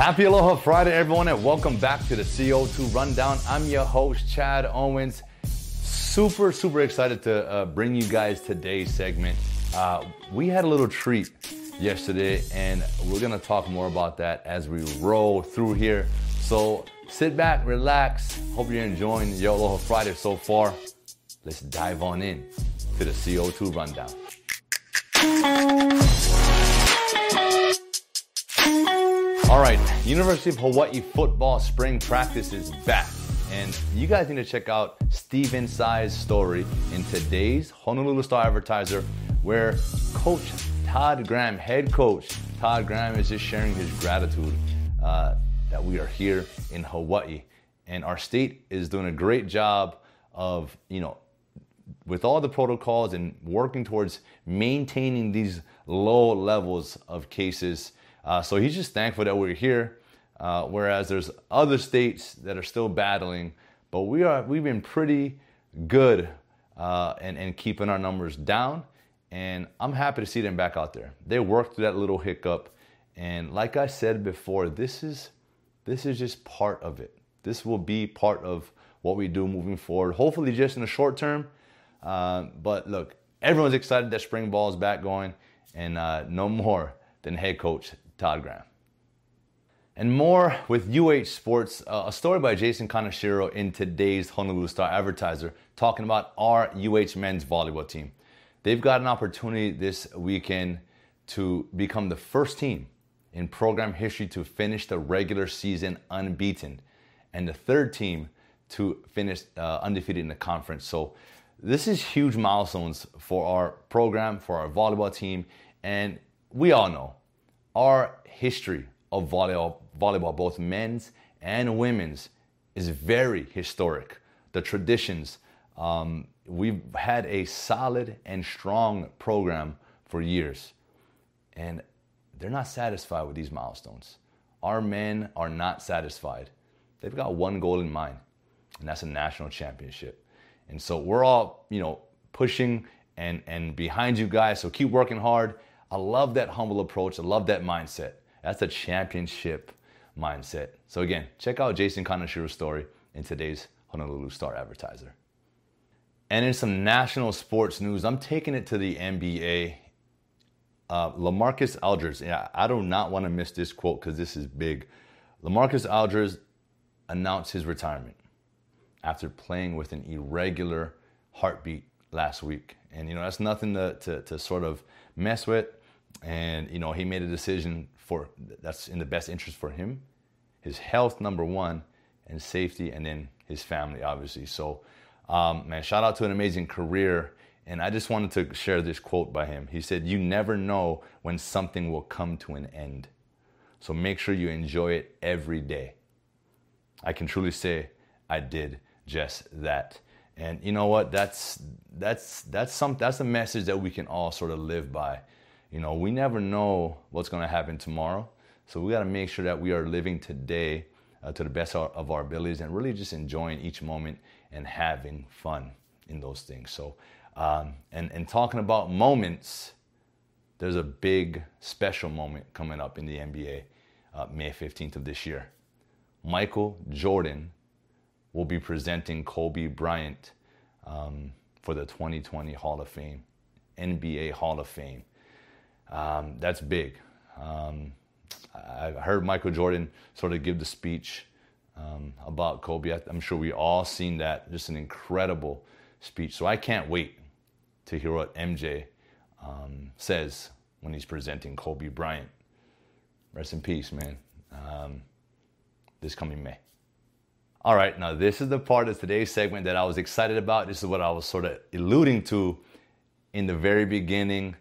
Happy Aloha Friday, everyone, and welcome back to the CO2 Rundown. I'm your host, Chad Owens. Super, super excited to uh, bring you guys today's segment. Uh, we had a little treat yesterday, and we're gonna talk more about that as we roll through here. So sit back, relax. Hope you're enjoying your Aloha Friday so far. Let's dive on in to the CO2 Rundown. All right, University of Hawaii football spring practice is back. And you guys need to check out Stephen Tsai's story in today's Honolulu Star Advertiser, where Coach Todd Graham, head coach Todd Graham, is just sharing his gratitude uh, that we are here in Hawaii. And our state is doing a great job of, you know, with all the protocols and working towards maintaining these low levels of cases uh, so he's just thankful that we're here. Uh, whereas there's other states that are still battling, but we are we've been pretty good uh, and, and keeping our numbers down. And I'm happy to see them back out there. They worked through that little hiccup, and like I said before, this is this is just part of it. This will be part of what we do moving forward. Hopefully, just in the short term. Uh, but look, everyone's excited that spring ball is back going, and uh, no more than head coach Todd Graham. And more with UH Sports, uh, a story by Jason Kaneshiro in today's Honolulu Star Advertiser talking about our UH men's volleyball team. They've got an opportunity this weekend to become the first team in program history to finish the regular season unbeaten and the third team to finish uh, undefeated in the conference. So this is huge milestones for our program, for our volleyball team, and we all know our history of volleyball, volleyball, both men's and women's, is very historic. The traditions, um, we've had a solid and strong program for years, and they're not satisfied with these milestones. Our men are not satisfied. They've got one goal in mind, and that's a national championship. And so we're all, you know, pushing and and behind you guys. So keep working hard I love that humble approach. I love that mindset. That's a championship mindset. So again, check out Jason Kaneshiro's story in today's Honolulu Star Advertiser. And in some national sports news, I'm taking it to the NBA. Uh, Lamarcus Aldridge, yeah, I do not want to miss this quote because this is big. Lamarcus Aldridge announced his retirement after playing with an irregular heartbeat last week. And, you know, that's nothing to, to, to sort of mess with and you know he made a decision for that's in the best interest for him his health number one and safety and then his family obviously. So um, man shout out to an amazing career. And i just wanted to share this quote by him. He said you never know when something will come to an end. So make sure you enjoy it every day. I can truly say i did just that. And you know what? That's that's that's some that's a message that we can all sort of live by you know, we never know what's going to happen tomorrow. So we got to make sure that we are living today uh, to the best of our abilities and really just enjoying each moment and having fun in those things. So, um, and, and talking about moments, there's a big special moment coming up in the NBA uh, May 15th of this year. Michael Jordan will be presenting Kobe Bryant um, for the 2020 Hall of Fame, NBA Hall of Fame. Um, that's big. Um, I heard Michael Jordan sort of give the speech um, about Kobe. I'm sure we all seen that. Just an incredible speech. So I can't wait to hear what MJ um, says when he's presenting Kobe Bryant. Rest in peace, man. Um, this coming May. All right, now this is the part of today's segment that I was excited about. This is what I was sort of alluding to in the very beginning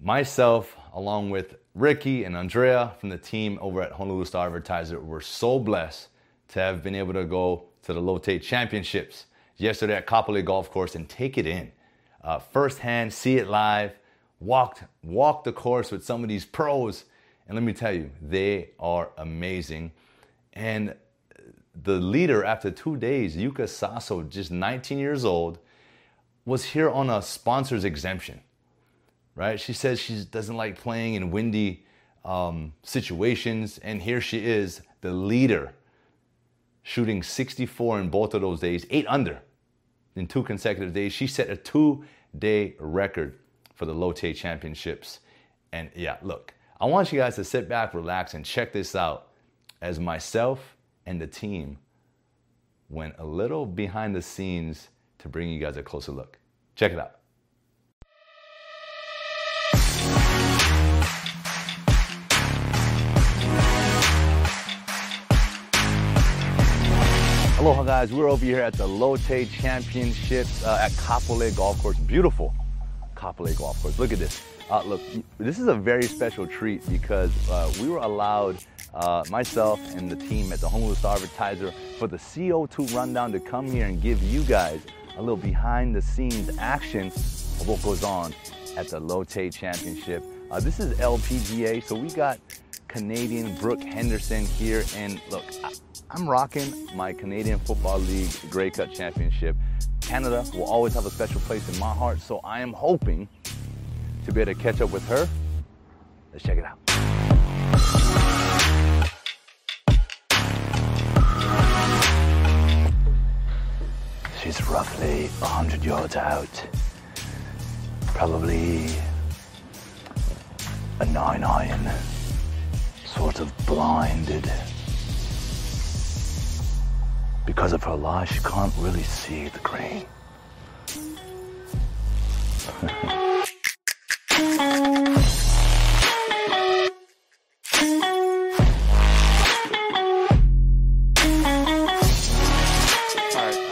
myself, along with Ricky and Andrea from the team over at Honolulu Star Advertiser, were so blessed to have been able to go to the Lotte Championships yesterday at Kapolei Golf Course and take it in uh, firsthand, see it live, walked walked the course with some of these pros, and let me tell you, they are amazing. And the leader after two days, Yuka Saso, just 19 years old, was here on a sponsor's exemption right? She says she doesn't like playing in windy um, situations. And here she is, the leader, shooting 64 in both of those days, eight under in two consecutive days. She set a two day record for the Lotte Championships. And yeah, look, I want you guys to sit back, relax, and check this out as myself and the team went a little behind the scenes to bring you guys a closer look. Check it out. Aloha guys, we're over here at the Lotte Championships uh, at Kapolei Golf Course. Beautiful Kapolei Golf Course. Look at this. Uh, look, this is a very special treat because uh, we were allowed, uh, myself and the team at the Star Advertiser, for the CO2 rundown to come here and give you guys a little behind the scenes action of what goes on at the Lotte Championship. Uh, this is LPGA, so we got Canadian Brooke Henderson here, and look, I'm rocking my Canadian Football League Grey Cup Championship. Canada will always have a special place in my heart, so I am hoping to be able to catch up with her. Let's check it out. She's roughly 100 yards out. Probably a 9 iron. Sort of blinded. Because of her lie, she can't really see the green.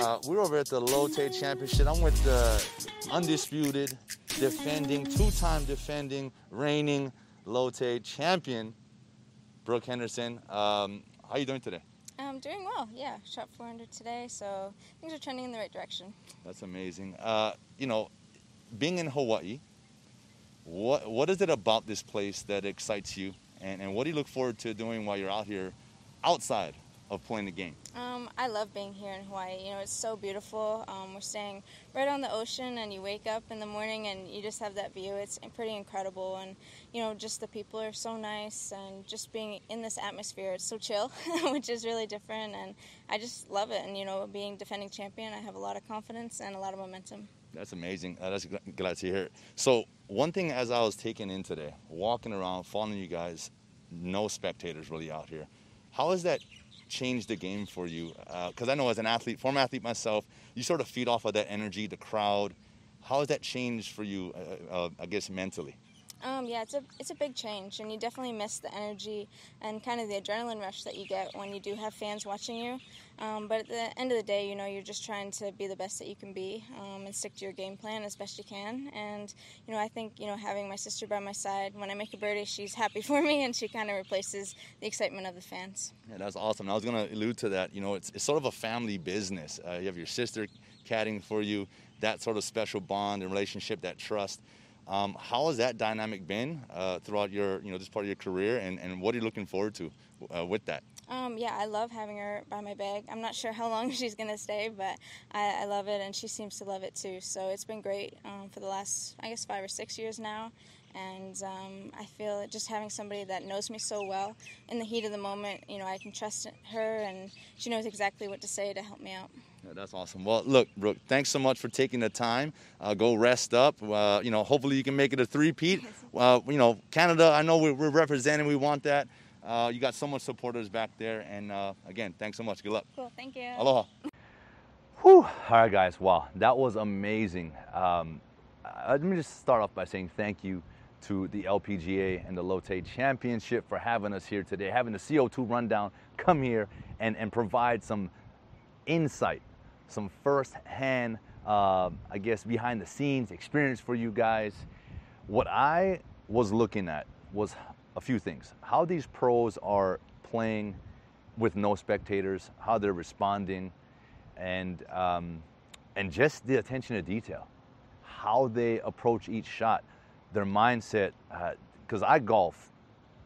Uh, we're over at the Lotte Championship. I'm with the undisputed, defending, two-time defending, reigning Lotte champion, Brooke Henderson. Um, how are you doing today? I'm doing well. Yeah, shot 400 today, so things are trending in the right direction. That's amazing. Uh, you know, being in Hawaii, what what is it about this place that excites you, and, and what do you look forward to doing while you're out here, outside of playing the game? Um, I love being here in Hawaii. You know, it's so beautiful. Um, we're staying right on the ocean, and you wake up in the morning and you just have that view. It's pretty incredible, and you know, just the people are so nice, and just being in this atmosphere, it's so chill, which is really different, and I just love it. And you know, being defending champion, I have a lot of confidence and a lot of momentum. That's amazing. Uh, that's glad to hear. So one thing, as I was taking in today, walking around, following you guys, no spectators really out here. How has that changed the game for you? Because I know as an athlete, former athlete myself, you sort of feed off of that energy, the crowd. How has that changed for you? Uh, uh, I guess mentally. Um, yeah, it's a it's a big change, and you definitely miss the energy and kind of the adrenaline rush that you get when you do have fans watching you. Um, but at the end of the day, you know, you're just trying to be the best that you can be um, and stick to your game plan as best you can. And you know, I think you know having my sister by my side when I make a birdie, she's happy for me, and she kind of replaces the excitement of the fans. Yeah, that's awesome. I was going to allude to that. You know, it's, it's sort of a family business. Uh, you have your sister caddying for you, that sort of special bond and relationship, that trust. Um, how has that dynamic been uh, throughout your, you know, this part of your career, and, and what are you looking forward to uh, with that? Um, yeah, I love having her by my bag. I'm not sure how long she's gonna stay, but I, I love it, and she seems to love it too. So it's been great um, for the last, I guess, five or six years now. And um, I feel just having somebody that knows me so well in the heat of the moment, you know, I can trust her, and she knows exactly what to say to help me out. Yeah, that's awesome. Well, look, Brooke, thanks so much for taking the time. Uh, go rest up. Uh, you know, hopefully you can make it a three-peat. Uh, you know, Canada, I know we're, we're representing. We want that. Uh, you got so much supporters back there. And uh, again, thanks so much. Good luck. Cool, thank you. Aloha. Whew. All right, guys. Wow, that was amazing. Um, uh, let me just start off by saying thank you to the LPGA and the Lotte Championship for having us here today, having the CO2 rundown come here and, and provide some insight, some first-hand, uh, I guess, behind the scenes experience for you guys. What I was looking at was a few things: how these pros are playing with no spectators, how they're responding, and um, and just the attention to detail, how they approach each shot, their mindset. Because I golf,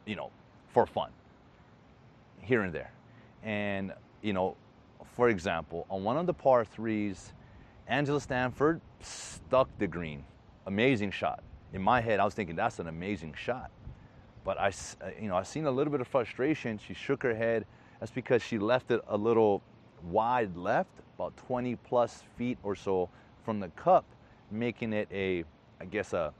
you know, for fun, here and there, and you know, for example, on one of the par threes, Angela Stanford stuck the green. Amazing shot. In my head, I was thinking that's an amazing shot. But I, uh, you know, I seen a little bit of frustration. She shook her head. That's because she left it a little wide left, about 20 plus feet or so from the cup, making it a, I guess, a,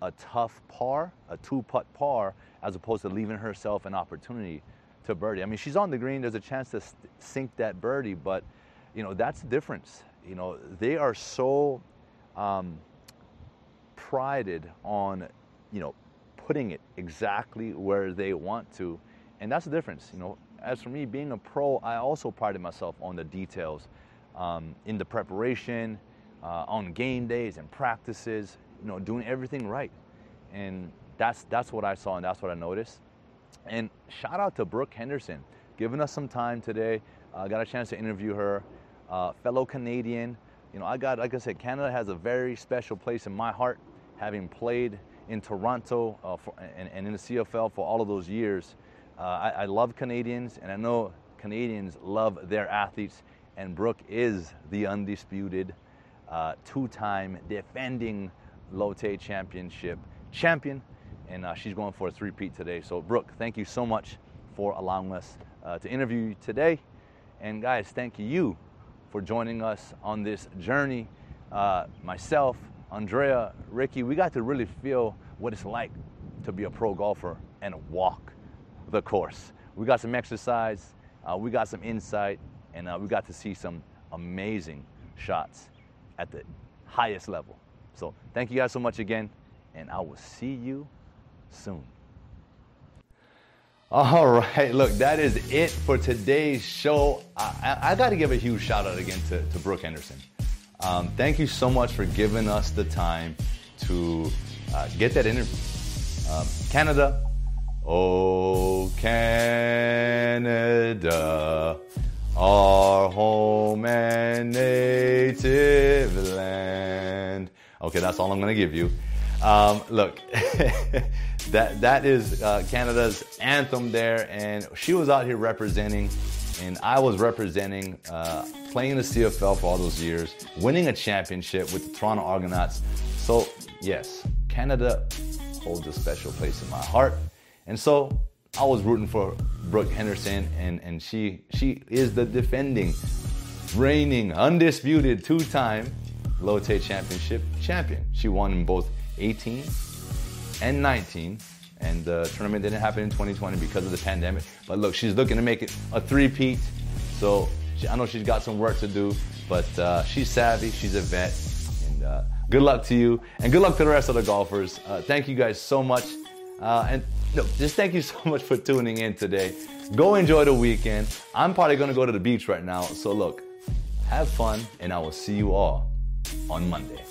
a tough par, a two putt par, as opposed to leaving herself an opportunity to birdie. I mean, she's on the green. There's a chance to sink that birdie, but you know that's the difference. You know, they are so um, prided on, you know, putting it exactly where they want to, and that's the difference. You know, as for me being a pro, I also prided myself on the details, um, in the preparation, uh, on game days and practices. You know, doing everything right, and that's that's what I saw and that's what I noticed. And shout out to Brooke Henderson, giving us some time today. I uh, got a chance to interview her, uh, fellow Canadian. You know, I got, like I said, Canada has a very special place in my heart, having played in Toronto uh, for, and, and, in the CFL for all of those years. Uh, I, I, love Canadians, and I know Canadians love their athletes, and Brooke is the undisputed uh, two-time defending Lotte Championship champion and uh, she's going for a three-peat today. So, Brooke, thank you so much for allowing us uh, to interview you today. And guys, thank you for joining us on this journey. Uh, myself, Andrea, Ricky, we got to really feel what it's like to be a pro golfer and walk the course. We got some exercise, uh, we got some insight, and uh, we got to see some amazing shots at the highest level. So, thank you guys so much again, and I will see you soon. All right, look, that is it for today's show. I, I, I got to give a huge shout out again to, to Brooke Henderson. Um, thank you so much for giving us the time to uh, get that interview. Um, Canada, oh Canada, our home and native land. Okay, that's all I'm going to give you. Um, look, that that is uh, Canada's anthem there, and she was out here representing, and I was representing, uh, playing the CFL for all those years, winning a championship with the Toronto Argonauts. So yes, Canada holds a special place in my heart, and so I was rooting for Brooke Henderson, and and she she is the defending, reigning, undisputed two-time Lotte Championship champion. She won in both 18 and 19. And the tournament didn't happen in 2020 because of the pandemic. But look, she's looking to make it a three-peat. So she, I know she's got some work to do, but uh, she's savvy, she's a vet. And uh, good luck to you, and good luck to the rest of the golfers. Uh, thank you guys so much. Uh, and no, just thank you so much for tuning in today. Go enjoy the weekend. I'm probably gonna go to the beach right now. So look, have fun, and I will see you all on Monday.